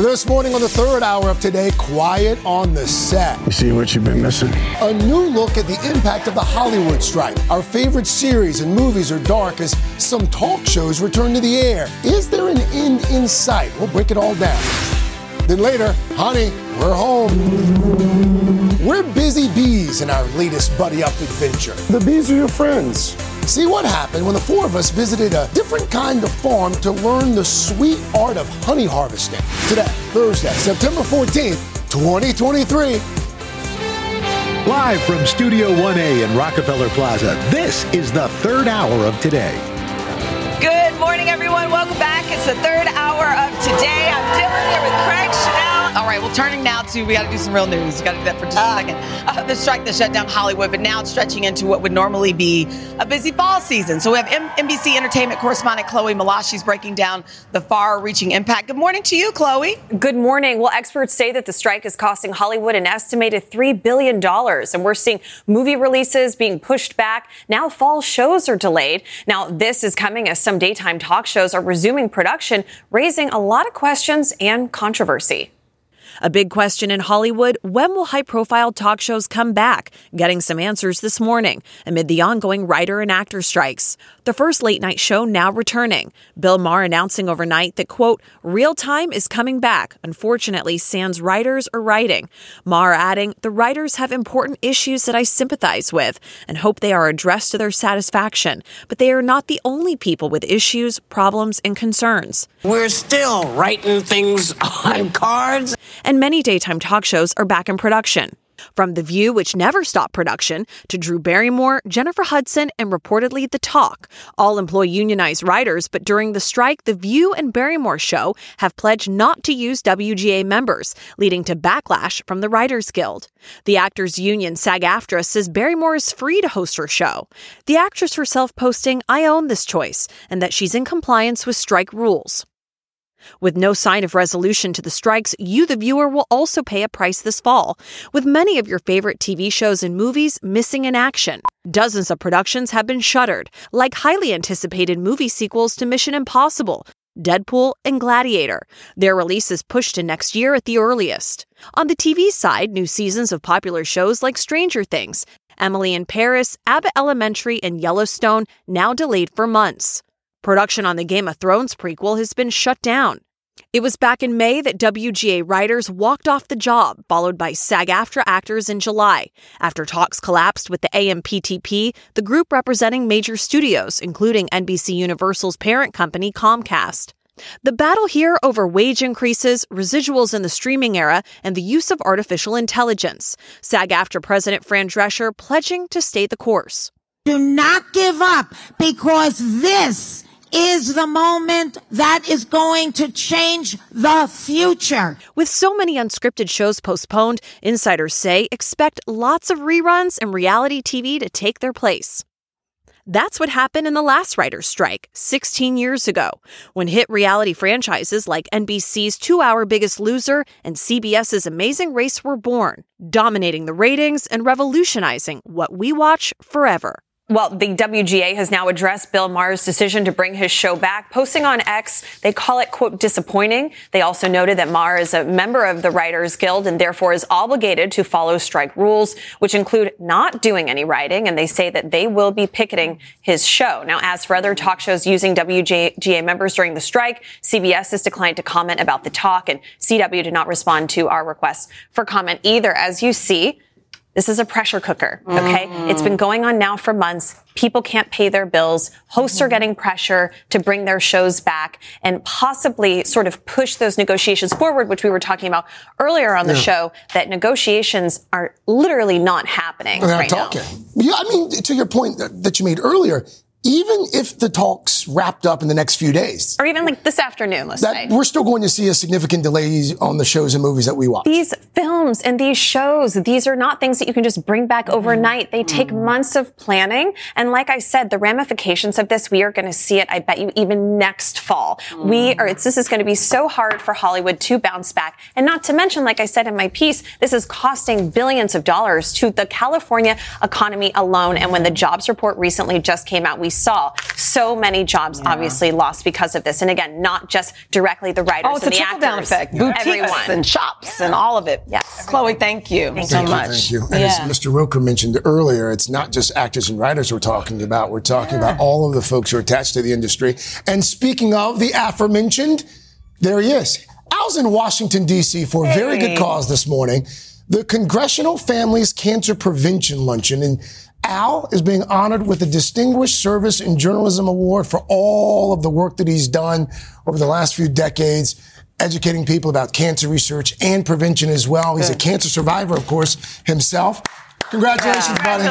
This morning on the third hour of today, quiet on the set. You see what you've been missing? A new look at the impact of the Hollywood strike. Our favorite series and movies are dark as some talk shows return to the air. Is there an end in sight? We'll break it all down. Then later, honey, we're home. We're busy bees in our latest buddy up adventure. The bees are your friends. See what happened when the four of us visited a different kind of farm to learn the sweet art of honey harvesting. Today, Thursday, September 14th, 2023. Live from Studio 1A in Rockefeller Plaza, this is the third hour of today. Good morning, everyone. Welcome back. It's the third hour of today. I'm Dylan here with Craig Sheinelle. All right, well, turning now to we got to do some real news. You got to do that for just a second. Uh, the strike that shut down Hollywood, but now it's stretching into what would normally be a busy fall season. So we have M- NBC Entertainment correspondent Chloe Melas. Malashi's breaking down the far-reaching impact. Good morning to you, Chloe. Good morning. Well, experts say that the strike is costing Hollywood an estimated $3 billion. And we're seeing movie releases being pushed back. Now fall shows are delayed. Now, this is coming as some daytime talk shows are resuming production, raising a lot of questions and controversy. A big question in Hollywood when will high profile talk shows come back? Getting some answers this morning amid the ongoing writer and actor strikes. The first late night show now returning. Bill Maher announcing overnight that, quote, real time is coming back. Unfortunately, sans writers are writing. Maher adding, the writers have important issues that I sympathize with and hope they are addressed to their satisfaction, but they are not the only people with issues, problems, and concerns. We're still writing things on cards many daytime talk shows are back in production. From The View, which never stopped production, to Drew Barrymore, Jennifer Hudson, and reportedly The Talk. All employ unionized writers, but during the strike, The View and Barrymore show have pledged not to use WGA members, leading to backlash from the Writers Guild. The actors' union SAG AFTRA says Barrymore is free to host her show. The actress herself posting, I own this choice, and that she's in compliance with strike rules. With no sign of resolution to the strikes, you, the viewer, will also pay a price this fall, with many of your favorite TV shows and movies missing in action. Dozens of productions have been shuttered, like highly anticipated movie sequels to Mission Impossible, Deadpool, and Gladiator. Their release is pushed to next year at the earliest. On the TV side, new seasons of popular shows like Stranger Things, Emily in Paris, Abbott Elementary, and Yellowstone now delayed for months. Production on the Game of Thrones prequel has been shut down. It was back in May that WGA writers walked off the job, followed by SAG AFTRA actors in July, after talks collapsed with the AMPTP, the group representing major studios, including NBC Universal's parent company, Comcast. The battle here over wage increases, residuals in the streaming era, and the use of artificial intelligence. SAG AFTRA President Fran Drescher pledging to stay the course. Do not give up because this is the moment that is going to change the future. With so many unscripted shows postponed, insiders say expect lots of reruns and reality TV to take their place. That's what happened in the last writer's strike 16 years ago, when hit reality franchises like NBC's Two Hour Biggest Loser and CBS's Amazing Race were born, dominating the ratings and revolutionizing what we watch forever. Well, the WGA has now addressed Bill Maher's decision to bring his show back, posting on X, they call it, quote, disappointing. They also noted that Maher is a member of the Writers Guild and therefore is obligated to follow strike rules, which include not doing any writing. And they say that they will be picketing his show. Now, as for other talk shows using WGA members during the strike, CBS has declined to comment about the talk and CW did not respond to our requests for comment either. As you see, this is a pressure cooker, okay? Mm-hmm. It's been going on now for months. People can't pay their bills. Hosts mm-hmm. are getting pressure to bring their shows back and possibly sort of push those negotiations forward, which we were talking about earlier on the yeah. show, that negotiations are literally not happening They're right talking. Now. Yeah, I mean, to your point that, that you made earlier, even if the talks wrapped up in the next few days, or even like this afternoon, let's that say. we're still going to see a significant delays on the shows and movies that we watch. These films and these shows, these are not things that you can just bring back overnight. They take mm. months of planning. And like I said, the ramifications of this, we are going to see it, I bet you, even next fall. We mm. are, it's, this is going to be so hard for Hollywood to bounce back. And not to mention, like I said in my piece, this is costing billions of dollars to the California economy alone. And when the jobs report recently just came out, we saw so many jobs obviously lost because of this. And again, not just directly the writers Oh, it's and a the trickle down actors, effect. Boutiques everyone. and shops and all of it. Yes. Chloe, thank you so Thank you, much. Thank you. And Yeah. as Mr. Roker mentioned earlier, it's not just actors and writers we're talking about. We're talking about all of the folks who are attached to the industry. And speaking of the aforementioned, there he is. I was in Washington, D.C. for a very good cause this morning. The Congressional Families Cancer Prevention Luncheon. And Al is being honored with the Distinguished Service in Journalism Award for all of the work that he's done over the last few decades educating people about cancer research and prevention as well. He's a cancer survivor, of course, himself. Congratulations, buddy.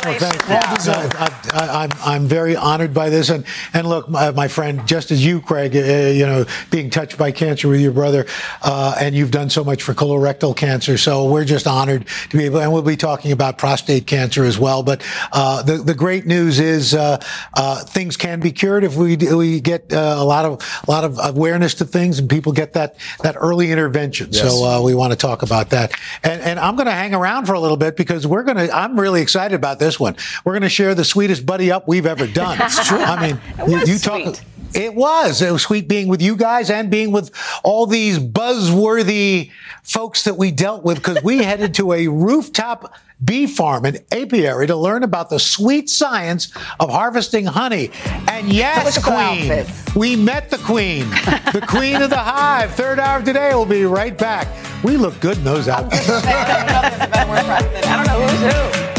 Well deserved. I, I, I'm I'm very honored by this, and and look, my, my friend, just as you, Craig, uh, you know, being touched by cancer with your brother, uh, and you've done so much for colorectal cancer, so we're just honored to be able, and we'll be talking about prostate cancer as well. But uh, the the great news is uh, uh, things can be cured if we we get uh, a lot of a lot of awareness to things, and people get that that early intervention. Yes. So uh, we want to talk about that, and and I'm going to hang around for a little bit because we're going to. I'm really excited about this one. We're going to share the sweetest buddy up we've ever done. That's true. I mean, you, you talk. It was. It was sweet being with you guys and being with all these buzzworthy folks that we dealt with because we headed to a rooftop bee farm in apiary to learn about the sweet science of harvesting honey. And yes, Look at the queen, we met the queen, the queen of the hive. Third hour today. We'll be right back. We look good in those outfits. I don't know who's who.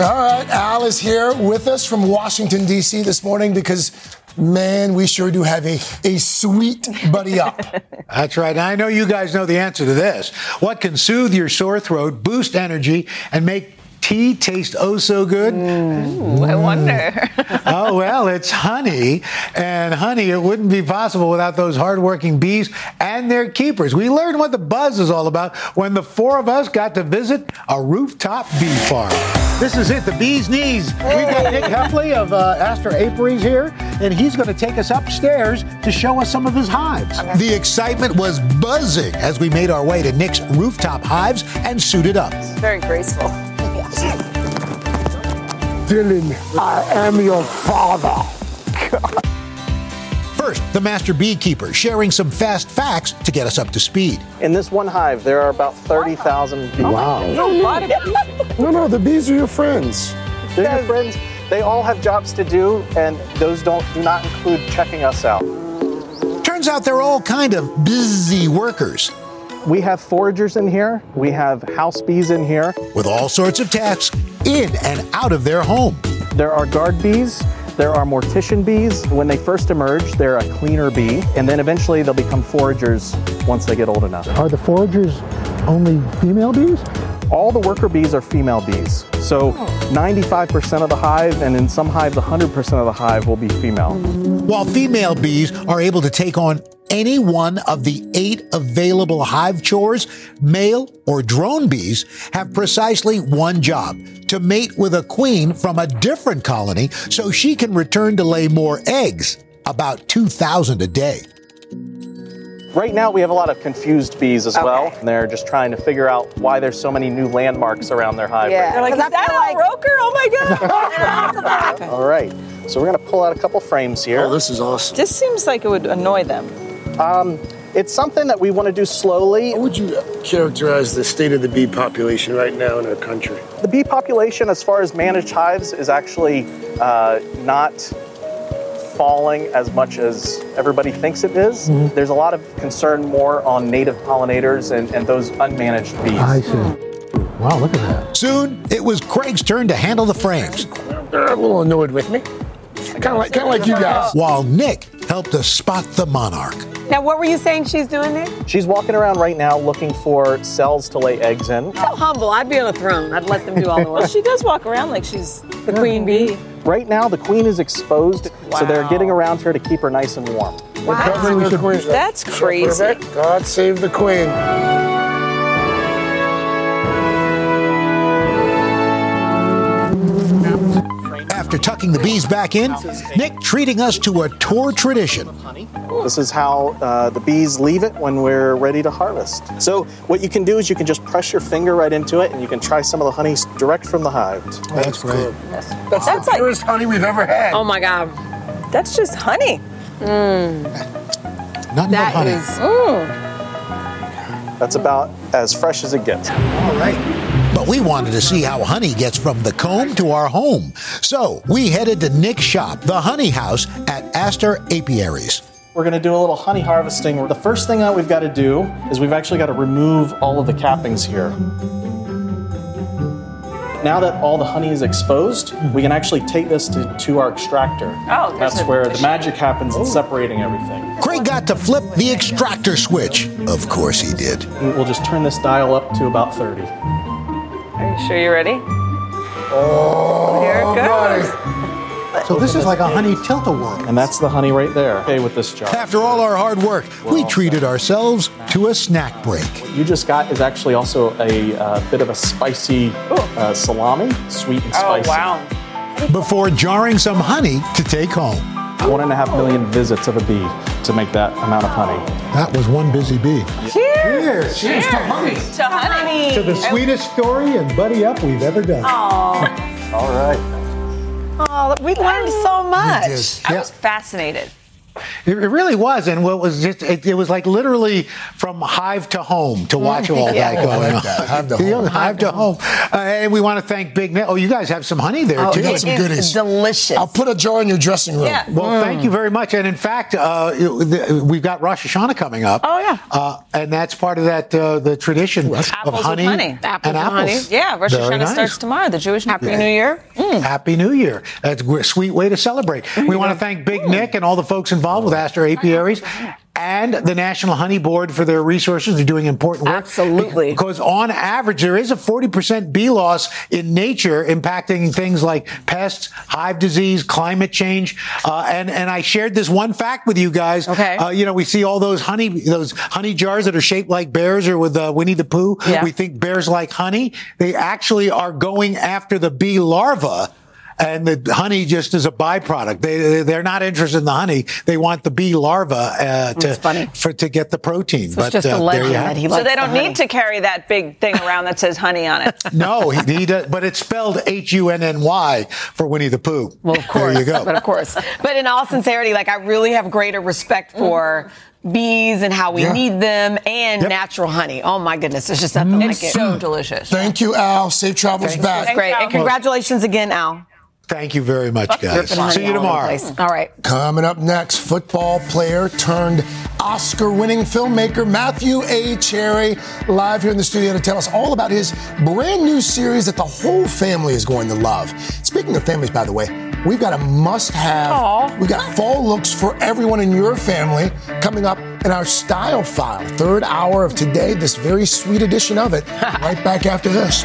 All right, Al is here with us from Washington, D.C. this morning because, man, we sure do have a, a sweet buddy up. That's right. I know you guys know the answer to this. What can soothe your sore throat, boost energy, and make tea taste oh so good? Ooh, I wonder. oh, well, it's honey. And honey, it wouldn't be possible without those hardworking bees and their keepers. We learned what the buzz is all about when the four of us got to visit a rooftop bee farm. This is it, the bee's knees. We've got Nick Hoefly of uh, Astor Apiaries here, and he's going to take us upstairs to show us some of his hives. The excitement was buzzing as we made our way to Nick's rooftop hives and suited up. Very graceful. Dylan, I am your father. First, the master beekeeper sharing some fast facts to get us up to speed. In this one hive, there are about 30,000 bees. Wow. No, no, the bees are your friends. They're your friends. They all have jobs to do, and those don't do not include checking us out. Turns out they're all kind of busy workers We have foragers in here. We have house bees in here. with all sorts of tasks in and out of their home. There are guard bees. There are mortician bees. When they first emerge, they're a cleaner bee, and then eventually they'll become foragers once they get old enough. Are the foragers only female bees? All the worker bees are female bees. So oh. 95% of the hive, and in some hives, 100% of the hive will be female. While female bees are able to take on any one of the eight available hive chores, male or drone bees have precisely one job to mate with a queen from a different colony so she can return to lay more eggs, about 2,000 a day. Right now, we have a lot of confused bees as well. And they're just trying to figure out why there's so many new landmarks around their hive. Yeah. right They're like, is that Al Roker? Oh my God. All right. So we're going to pull out a couple frames here. Oh, this is awesome. Just seems like it would annoy them. Um, it's something that we want to do slowly. How would you characterize the state of the bee population right now in our country? The bee population, as far as managed hives, is actually uh, not falling as much as everybody thinks it is. Mm-hmm. There's a lot of concern more on native pollinators and, and those unmanaged bees. I see. Wow, look at that. Soon, it was Craig's turn to handle the frames, They're a little annoyed with me. Kind of like, kind of like you guys. while Nick helped us spot the monarch. Now, what were you saying she's doing there? She's walking around right now looking for cells to lay eggs in. So humble. I'd be on a throne. I'd let them do all the work. well, she does walk around like she's the queen bee. Right now, the queen is exposed, wow. so they're getting around her to keep her nice and warm. Wow. That's crazy. God save the queen. After tucking the bees back in, Nick treating us to a tour tradition. This is how uh, the bees leave it when we're ready to harvest. So, what you can do is you can just press your finger right into it and you can try some of the honey direct from the hive. That's great. That's, that's, that's the like, purest honey we've ever had. Oh my God. That's just honey. Mm. Nothing that but honey. Is, mm. That's about as fresh as it gets. All right. But we wanted to see how honey gets from the comb to our home. So we headed to Nick's shop, the Honey House at Astor Apiaries. We're going to do a little honey harvesting. The first thing that we've got to do is we've actually got to remove all of the cappings here. Now that all the honey is exposed, we can actually take this to, to our extractor. Oh, that's where the magic happens in separating everything. Craig got to flip the extractor switch. Of course he did. We'll just turn this dial up to about 30. Are you sure you're ready? Oh, here it goes. So this is like a honey tilt-a-whirl. And that's the honey right there. Okay, with this jar. After all our hard work, we treated ourselves to a snack break. What you just got is actually also a uh, bit of a spicy uh, salami, sweet and spicy. Oh, wow. Before jarring some honey to take home. One and a half million visits of a bee to make that amount of honey. That was one busy bee. Cheers! Cheers, Cheers to honey. To honey. To the sweetest story and buddy up we've ever done. Aww. All right. Oh, we learned so much. I Yeah. was fascinated. It it really was, and what was just it, it was like literally from hive to home to watch all Yeah. that going on. Hive to home. hive to home, Uh, and we want to thank Big Nick. Oh, you guys have some honey there Oh, too. got it some goodies. delicious. I'll put a jar in your dressing room. Yeah. Well, thank you very much. And in fact, uh, the, we've got Rosh Hashanah coming up. Oh, yeah. uh, and that's part of that uh, the tradition of Apples with honey, honey. Apples and with apples. honey. Yeah, Rosh Very Hashanah nice. starts tomorrow. The Jewish Happy New Year. Mm. Happy New Year. That's a sweet way to celebrate. We want to thank Big Nick and all the folks involved with Astor Apiaries and the National Honey Board for their resources. They're doing important work. Absolutely. Because on average, there is a 40% bee loss in nature impacting things like pests, hive disease, climate change. Uh, and, and I shared this one fact with you guys. Okay. Uh, you know, we see all those honey, those honey jars that are shaped like bears or with uh, Winnie the Pooh. Yeah. We think bears like honey. They actually are going after the bee larva and the honey just is a byproduct. They they're not interested in the honey. They want the bee larva uh, to for to get the protein. So but it's just uh, a there legend you have that it. he So they don't the honey. need to carry that big thing around that says honey on it. No, he, he does, but it's spelled H U N N Y for Winnie the Pooh. Well, of course. There you go. But of course. But in all sincerity, like I really have greater respect for bees and how we Yeah. need them and Yep. natural honey. Oh my goodness. There's just nothing like it. It's so delicious. Thank you, Al. Safe travels It's back. great. And congratulations again, Al. Thank you very much, guys. See you all over the tomorrow. place. All right. Coming up next, football player turned Oscar winning filmmaker Matthew A. Cherry live here in the studio to tell us all about his brand new series that the whole family is going to love. Speaking of families, by the way, we've got a must have. We've got fall looks for everyone in your family coming up in our style file. Third hour of today, this very sweet edition of it. right back after this.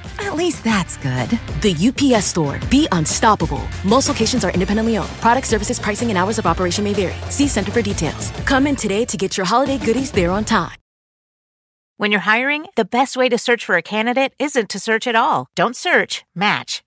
At least that's good. The UPS store. Be unstoppable. Most locations are independently owned. Product services, pricing, and hours of operation may vary. See Center for details. Come in today to get your holiday goodies there on time. When you're hiring, the best way to search for a candidate isn't to search at all. Don't search, match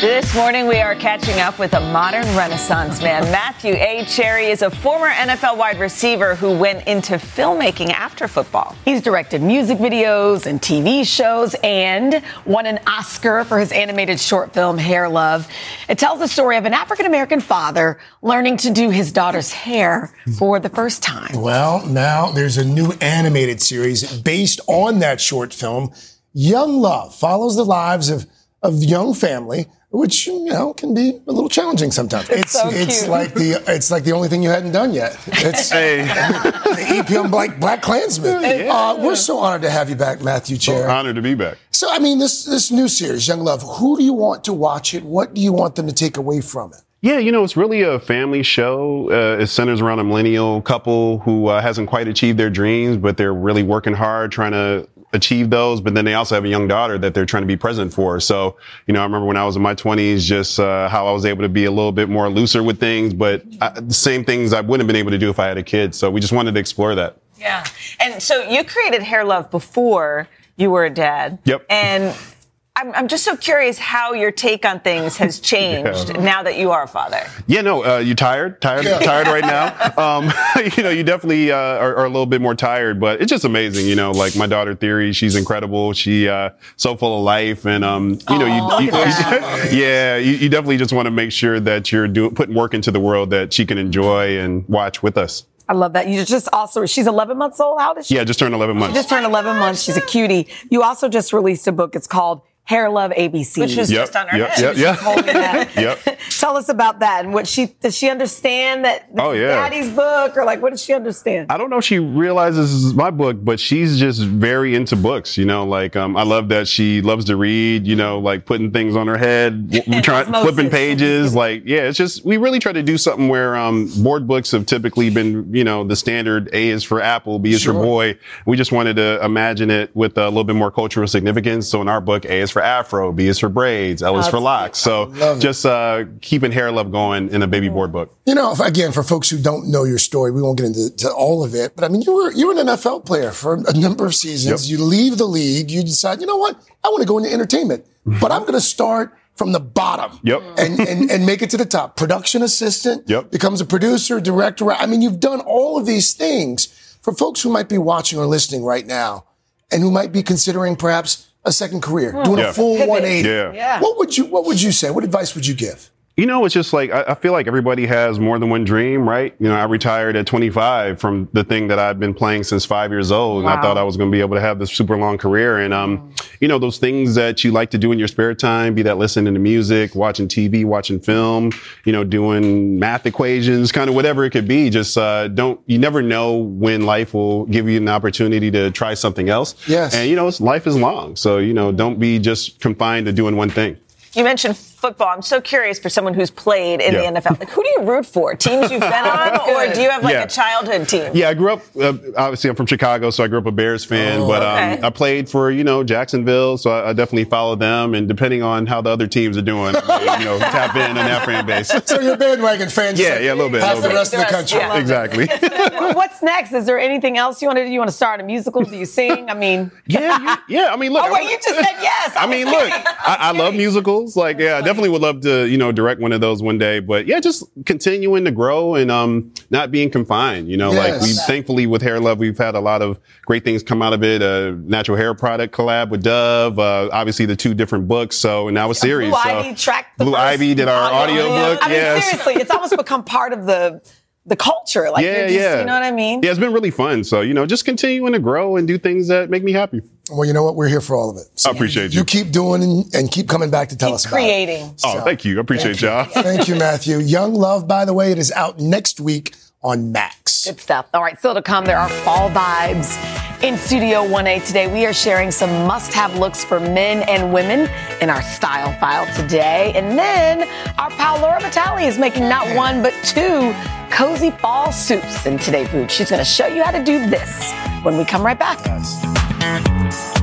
This morning, we are catching up with a modern renaissance man. Matthew A. Cherry is a former NFL wide receiver who went into filmmaking after football. He's directed music videos and TV shows and won an Oscar for his animated short film, Hair Love. It tells the story of an African American father learning to do his daughter's hair for the first time. Well, now there's a new animated series based on that short film. Young Love follows the lives of of young family, which you know can be a little challenging sometimes. It's so it's cute. like the it's like the only thing you hadn't done yet. It's the EP on Black BlacKkKlansman. Uh, we're so honored to have you back, Matthew Cherry. Honored to be back. So I mean, this this new series, Young Love. Who do you want to watch it? What do you want them to take away from it? Yeah, you know, it's really a family show. Uh, it centers around a millennial couple who uh, hasn't quite achieved their dreams, but they're really working hard trying to achieve those. But then they also have a young daughter that they're trying to be present for. So, you know, I remember when I was in my 20s, just uh, how I was able to be a little bit more looser with things, but uh, the same things I wouldn't have been able to do if I had a kid. So we just wanted to explore that. Yeah. And so you created Hair Love before you were a dad. Yep. And I'm, I'm just so curious how your take on things has changed Yeah. now that you are a father. Yeah, no, uh, you tired? Tired? Tired right now? Um, you know, you definitely uh, are, are a little bit more tired, but it's just amazing. You know, like my daughter Theory, she's incredible. She uh, so full of life, and um, you know, you, you, yeah, you, you definitely just want to make sure that you're doing putting work into the world that she can enjoy and watch with us. I love that. You just also, she's 11 months old. How old is she? Yeah, just turned 11 months. She just turned 11 months. She's a cutie. You also just released a book. It's called Hair Love ABC. Which was Yep, just on her yep, head. yep, yep. Holding that. yep. Tell us about that and what she does. She understand that Oh, yeah. Daddy's book, or like what does she understand? I don't know if she realizes this is my book, but she's just very into books. You know, like um, I love that she loves to read. You know, like putting things on her head, w- trying flipping pages. Like, yeah, it's just we really try to do something where um, board books have typically been, you know, the standard A is for apple, B is for boy. We just wanted to imagine it with a little bit more cultural significance. So in our book, A is for afro, B is for braids, L is for locks. So just uh, keeping hair love going in a baby board book. You know, again, for folks who don't know your story, we won't get into to all of it. But I mean, you were you were an NFL player for a number of seasons. You leave the league. You decide, you know what? I want to go into entertainment, but I'm going to start from the bottom. Yep. And, and and make it to the top. Production assistant. Yep. Becomes a producer, director. I mean, you've done all of these things for folks who might be watching or listening right now, and who might be considering perhaps a second career, hmm. doing Yeah. a full Pivot. 180. Yeah. Yeah. What would you What would you say? What advice would you give? You know, it's just like I, I feel like everybody has more than one dream, right? You know, I retired at 25 from the thing that I've been playing since five years old, and I thought I was going to be able to have this super long career. And um, you know, those things that you like to do in your spare time, be that listening to music, watching TV, watching film, you know, doing math equations, kind of whatever it could be. Just uh, don't. You never know when life will give you an opportunity to try something else. Yes. And you know, life is long, so you know, don't be just confined to doing one thing. You mentioned football. I'm so curious for someone who's played in Yeah. the NFL. Like, who do you root for? Teams you've been on, or do you have like Yeah. a childhood team? Yeah, I grew up. Uh, obviously, I'm from Chicago, so I grew up a Bears fan. Oh, but um. I played for you know Jacksonville, so I, I definitely follow them. And depending on how the other teams are doing, I may, you know, tap in on that fan base. So you're bandwagon fans. Yeah, yeah, a little bit, a Half little the bit. rest of the country. Yeah. exactly. What's next? Is there anything else you want to do? You want to start a musical? Do you sing? I mean, yeah, you- yeah. I mean, look. Oh wait, you just said yes. I mean, look. I, I love musicals. Like, yeah, I definitely would love to, you know, direct one of those one day. But yeah, just continuing to grow and um, not being confined. You know, like we thankfully with Hair Love, we've had a lot of great things come out of it. A natural hair product collab with Dove. Uh, obviously, the two different books. So and now a series. Blue so Ivy tracked the Blue Ivy did our audio book. I mean, yes. seriously, it's almost become part of the the culture. Like, yeah, just, yeah. you know what I mean? Yeah, it's been really fun. So you know, just continuing to grow and do things that make me happy. Well, you know what? We're here for all of it. So I appreciate you. You keep doing and, and keep coming back to tell us about creating. it. Oh, thank you. I appreciate y'all. Thank you, Matthew. Young Love, by the way, it is out next week on Max. Good stuff. All right, still to come, there are fall vibes. In Studio 1A today, we are sharing some must have looks for men and women in our style file today. And then our pal Laura Vitale is making not one, but two cozy fall soups in Today Food. She's going to show you how to do this when we come right back. Thank you.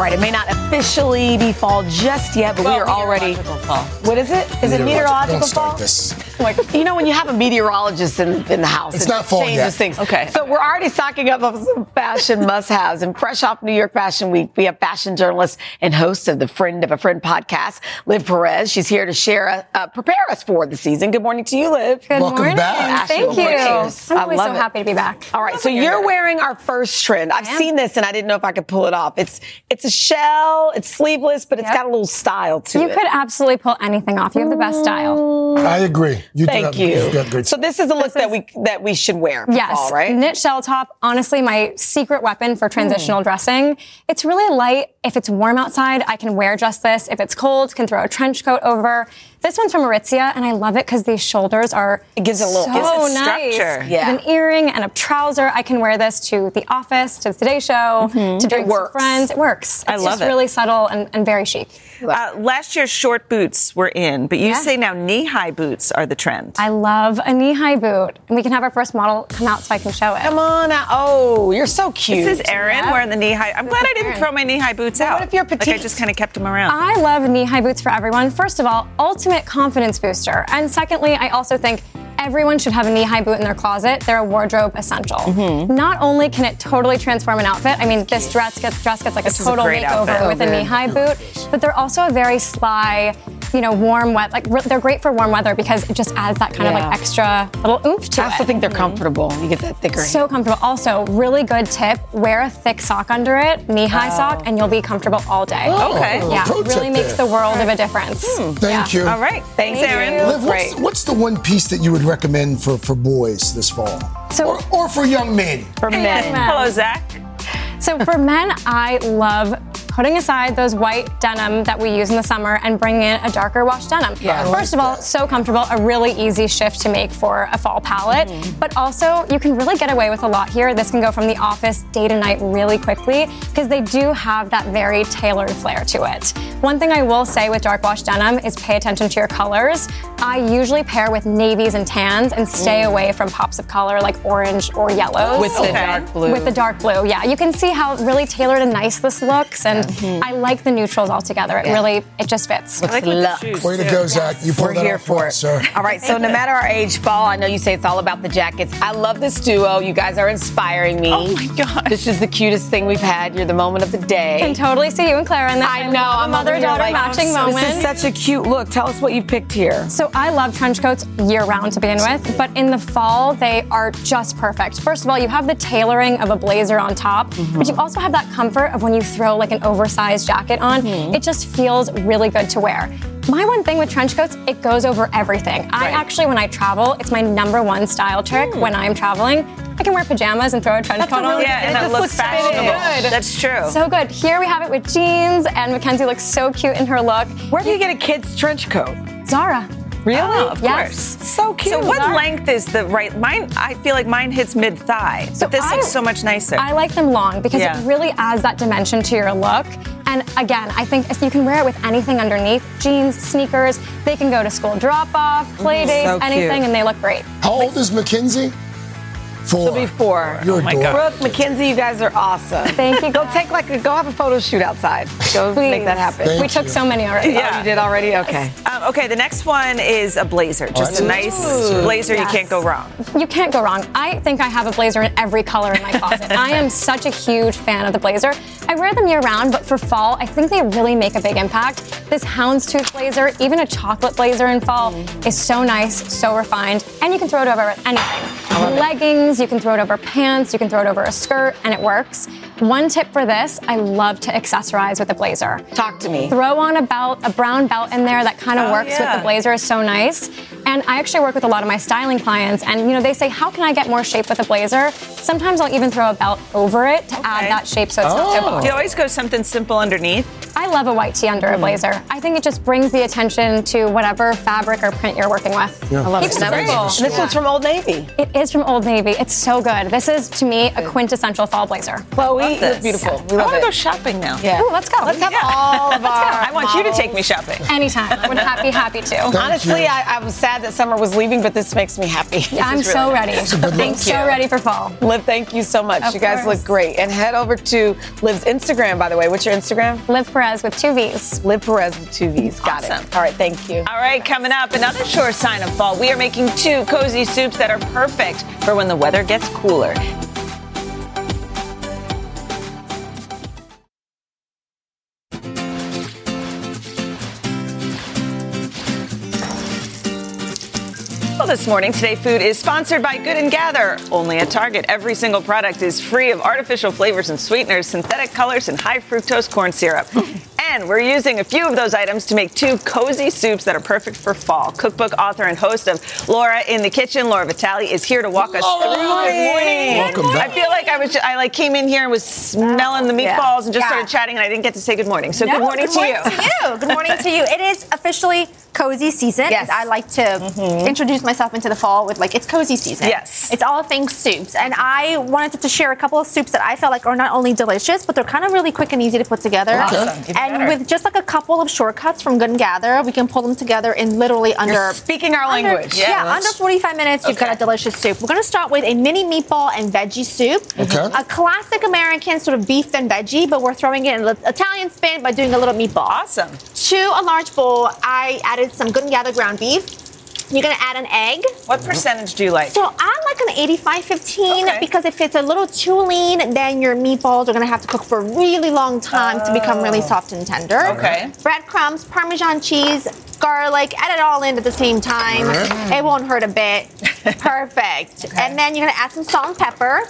All right, it may not officially be fall just yet, but we are already. Fall. What is it? Is it meteorological fall? this. Like, you know, when you have a meteorologist in, in the house, It's it not fall changes yet. things. Okay. So we're already stocking up on some fashion must-haves. And fresh off New York Fashion Week, we have fashion journalist and host of the Friend of a Friend podcast, Liv Perez. She's here to share, uh, prepare us for the season. Good morning to you, Liv. Good Welcome morning. back. Ashley Thank you. Williams. I'm I always love so it. happy to be back. All right, so you're wearing our first trend. I've seen this and I didn't know if I could pull it off. It's it's a shell, it's sleeveless, but it's got a little style to You it. could absolutely pull anything off. You have the best style. I agree. You do Thank have- you. you've great So this is a look that we that we should wear. Yes, fall, right? knit shell top. Honestly, my secret weapon for transitional dressing. It's really light. If it's warm outside, I can wear just this. If it's cold, can throw a trench coat over. This one's from Aritzia, and I love it because these shoulders are it gives a little so gives nice. structure. Yeah. With an earring and a trouser, I can wear this to the office, to the Today Show, mm-hmm. to drinks with friends. It works. I It's love just it. really subtle and, and very chic. Uh, last year, short boots were in, but you Yeah. say now knee-high boots are the trend. I love a knee-high boot. And we can have our first model come out so I can show it. Come on out. Oh, you're so cute. This is Erin wearing the knee-high. I'm glad I didn't throw my knee-high boots out. what if you're Like I just kind of kept them around. I love knee-high boots for everyone. First of all, ultimate confidence booster. And secondly, I also think everyone should have a knee-high boot in their closet. They're a wardrobe essential. Mm-hmm. Not only can it totally transform an outfit, I mean, this dress gets dress gets like This a is a total makeover outfit. with So a knee-high boot, but they're also a very sly, you know, warm wet. Like re- they're great for warm weather because it just adds that kind of like extra little oomph to it. I it. also think they're comfortable. You get that thicker. So comfortable. Also, really good tip: wear a thick sock under it, knee-high Oh. sock, and you'll be comfortable all day. Oh, Okay. Yeah, pro tip really makes there. the world of a difference. Hmm. Thank you. All right. Thanks, Thank Erin. you. Liv, what's, what's the one piece that you would recommend for, for boys this fall? So- or, or for young men? for men. Hello, Zach. So for men, I love putting aside those white denim that we use in the summer and bringing in a darker wash denim. Yeah, First of all, so comfortable, a really easy shift to make for a fall palette. Mm-hmm. But also, you can really get away with a lot here. This can go from the office day to night really quickly because they do have that very tailored flair to it. One thing I will say with dark wash denim is pay attention to your colors. I usually pair with navies and tans and stay away from pops of color like orange or yellows. Mm. With the Okay. dark blue. With the dark blue, yeah. You can see how really tailored and nice this looks, and Mm-hmm. I like the neutrals altogether. It really, it just fits. Looks like with the luxe. shoes. Way to go, Zach. You pulled We're that here off for well, it. sir. All right, so no matter our age, fall, I know you say it's all about the jackets. I love this duo. You guys are inspiring me. Oh my God. This is the cutest thing we've had. You're the moment of the day. I can totally see you and Clara in this. I know. love a I'm over mother-daughter like, matching oh, moment. This is such a cute look. Tell us what you've picked here. So I love trench coats year round to begin with, but in the fall they are just perfect. First of all, you have the tailoring of a blazer on top, but mm-hmm. you also have that comfort of when you throw like an oversized jacket on, hmm. it just feels really good to wear. My one thing with trench coats, it goes over everything. I actually, when I travel, it's my number one style trick hmm. when I'm traveling. I can wear pajamas and throw a trench That's a coat on. really- Yeah, and It it looks looks fashionable. good. That's true. So good. Here we have it with jeans, and Mackenzie looks so cute in her look. Where do you get a kid's trench coat? Zara. Really? Oh, of Yes. course. So cute. So what Zara. length is the right? Mine, I feel like mine hits mid thigh, So but this I- looks so much nicer. I like them long because Yeah. it really adds that dimension to your look. And again, I think you can wear it with anything underneath jeans, sneakers. They can go to school drop off, mm-hmm. play dates, So anything, and they look great. How old is Mackenzie? Four. She'll be four. You're oh my adorable. God. Brooke, Mackenzie, you guys are awesome. Thank you. Go take like a, go have a photo shoot outside. Go make that happen. Thank we took so many already. Oh, you did already? Okay. Um, okay, the next one is a blazer. Just a nice blazer. You can't go wrong. You can't go wrong. I think I have a blazer in every color in my closet. I am such a huge fan of the blazer. I wear them year round, but for fall, I think they really make a big impact. This houndstooth blazer, even a chocolate blazer in fall, is so nice, so refined, and you can throw it over anything. Leggings, you can throw it over pants, you can throw it over a skirt, and it works. One tip for this, I love to accessorize with a blazer. Talk to me. Throw on a belt, a brown belt in there that kind of Oh, works with the blazer is so nice. And I actually work with a lot of my styling clients, and you know they say, "How can I get more shape with a blazer?" Sometimes I'll even throw a belt over it to add that shape, so it's oh. not so Do you always go something simple underneath? I love a white tee under a hmm. blazer. I think it just brings the attention to whatever fabric or print you're working with. Yeah. I love Keeps it. it simple. This one's from Old Navy. It is from Old Navy. It's so good. This is to me a quintessential fall blazer. Chloe, this. it's beautiful. We I love want to go shopping now. Yeah. Ooh, let's go. Let's have Yeah. all of Let's go. our. I want you to take me shopping. Anytime. I would ha- be happy to. Honestly, you. I, I was sad that summer was leaving, but this makes me happy. I'm is so really ready. I'm so ready for fall. Liv, thank you so much. Of you guys course. look great. And head over to Liv's Instagram, by the way. What's your Instagram? Liv Perez with two V's. Liv Perez with two V's. Got Awesome. it. All right, thank you. All right, coming up, another sure sign of fall. We are making two cozy soups that are perfect for when the weather gets cooler. This morning, Today Food is sponsored by Good and Gather. Only at Target, every single product is free of artificial flavors and sweeteners, synthetic colors, and high fructose corn syrup. And we're using a few of those items to make two cozy soups that are perfect for fall. Cookbook author and host of Laura in the Kitchen, Laura Vitale, is here to walk us oh, through. Good morning. Welcome back. I feel like I was I like came in here and was smelling the meatballs and just Yeah. started chatting, and I didn't get to say good morning. So No, good morning to you. good to morning you. to you. Good morning to you. It is officially cozy season. Yes. I like to mm-hmm. introduce myself into the fall with like it's cozy season. Yes. It's all things soups, and I wanted to share a couple of soups that I felt like are not only delicious, but they're kind of really quick and easy to put together. Awesome. And better. with just like a couple of shortcuts from Good and Gather, we can pull them together in literally under. speaking our under- language. Yeah, Yeah, under 45 minutes, you've got a delicious soup. We're going to start with a mini meatball and veggie soup. Okay. A classic American sort of beef and veggie, but we're throwing it in an Italian spin by doing a little meatball. Awesome. To a large bowl, I added some Good and Gather ground beef. You're gonna add an egg. What percentage do you like? So I'm like an 85-15 Okay. because if it's a little too lean, then your meatballs are gonna have to cook for a really long time to become really oh. soft and tender. Okay. Breadcrumbs, Parmesan cheese, garlic, add it all in at the same time. It won't hurt a bit. Perfect. And then you're gonna add some salt and pepper.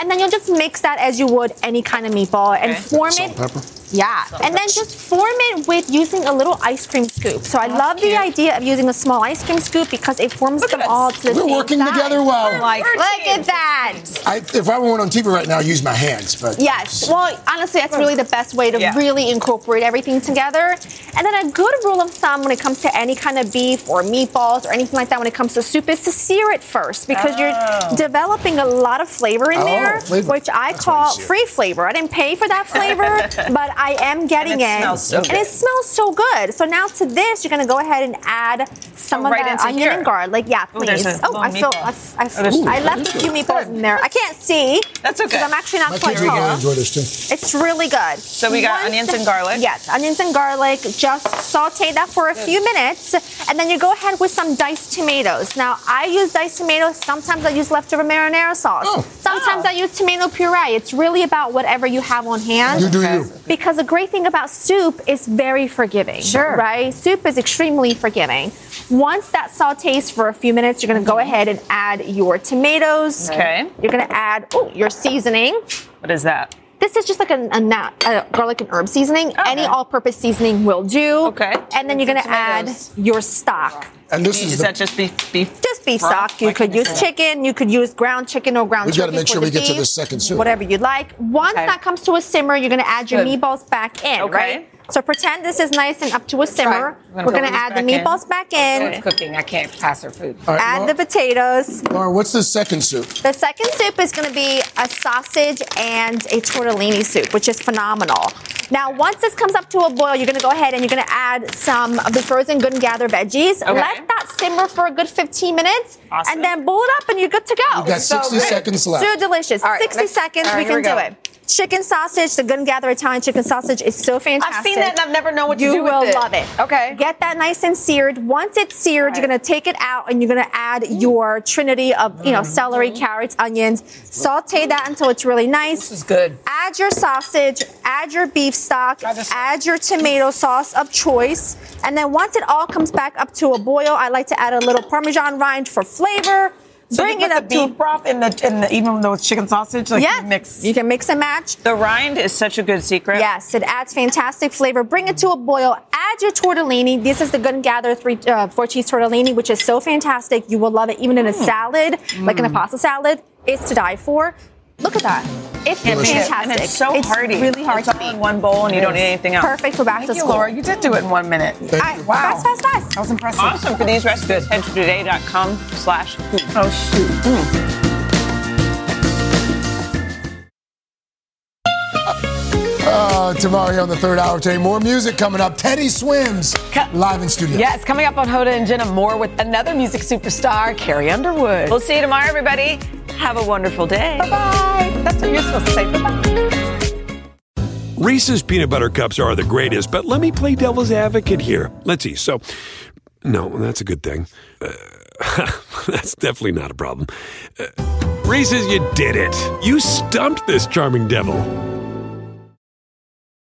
And then you'll just mix that as you would any kind of meatball and Okay. form Salt, it. pepper. Yeah, and then just form it with using a little ice cream scoop. So I love the idea of using a small ice cream scoop because it forms them at all us. to the We're same working size. together well. Like, Look at that. I, if I were on TV right now, I'd use my hands, but Yes. Well, honestly, that's really the best way to Yeah. really incorporate everything together. And then a good rule of thumb when it comes to any kind of beef or meatballs or anything like that when it comes to soup is to sear it first because Oh. you're developing a lot of flavor in Oh, there, flavor. which I That's call you sear it. free flavor. I didn't pay for that flavor, but I am getting And it smells so and good. it smells so good. So now to this, you're going to go ahead and add some Oh, of right the onion here. and garlic. Like, Yeah, Ooh, there's please. a oh, I feel. I, I, Oh, I left a few meatballs in there. I can't see. That's okay. Because I'm actually not my quite kids would really tall. enjoy this too. It's really good. So we got onions and garlic? Yes, onions and garlic. Just saute that for a few minutes, and then you go ahead with some diced tomatoes. Now I use diced tomatoes. Sometimes I use leftover marinara sauce. Oh. Sometimes oh. I use tomato puree. It's really about whatever you have on hand. You do you. Because the great thing about soup is very forgiving. Sure. Right? Soup is extremely forgiving. Once that sautés for a few minutes, you're going to go mm-hmm. ahead and add your tomatoes. Okay. You're going to add oh, your seasoning. What is that? This is just like a, a, na- a garlic and herb seasoning. Any all-purpose seasoning will do. Okay. And then you're going to add your stock. And this is, Is that just beef? Beef? Just beef Broth? stock. You Like could use said. chicken. You could use ground chicken or ground We turkey. gotta make sure the we get to the second soup. Whatever you'd like. Once Okay. that comes to a simmer, you're going to add your Good. meatballs back in, Okay. right? So pretend this is nice and up to a simmer. We're gonna We're gonna add the meatballs back in. It's cooking. I can't pass her food. All right, Add Laura, the potatoes. Laura, what's the second soup? The second soup is going to be a sausage and a tortellini soup, which is phenomenal. Now, once this comes up to a boil, you're going to go ahead and you're going to add some of the frozen Good and Gather veggies. Okay. Let that simmer for a good 15 minutes, Awesome. and then boil it up, and you're good to go. We've got 60 good. seconds left. So delicious. All right, 60 seconds, all right, we can we do it. Chicken sausage, the Good and Gather Italian chicken sausage is so fantastic. I've seen that and I've never known what to you do with it. You will it. love it. Okay. Get that nice and seared. Once it's seared, you're going to take it out and you're going to add your trinity of, you know, celery, mm-hmm. carrots, onions. Saute that until it's really nice. This is good. Add your sausage, add your beef stock, add your tomato sauce of choice. And then once it all comes back up to a boil, I like to add a little Parmesan rind for flavor. So Bring it up the to beef broth in the in the even though it's chicken sausage. Like yeah, you mix. You can mix and match. The rind is such a good secret. Yes, it adds fantastic flavor. Bring it to a boil. Add your tortellini. This is the Good and Gather three uh, four cheese tortellini, which is so fantastic. You will love it, even in a salad, like in a pasta salad. It's to die for. Look at that. It's Can't fantastic. And it's so hearty. Really hard It's to all in one bowl and you don't need anything else. Perfect for back Thank to you, school. Laura. You did do it in one minute. I- Wow. Fast, fast, fast. That was impressive. Awesome. For these recipes, head to today.com slash Oh shoot. Hmm. Uh, tomorrow here on the third hour today, more music coming up. Teddy Swims live in studio. Yes, coming up on Hoda and Jenna Moore with another music superstar, Carrie Underwood. We'll see you tomorrow, everybody. Have a wonderful day. Bye bye. That's what you're supposed to say. Bye bye. Reese's peanut butter cups are the greatest, but let me play devil's advocate here. Let's see. So, no, that's a good thing. Uh, that's definitely not a problem. Uh, Reese's, you did it. You stumped this charming devil.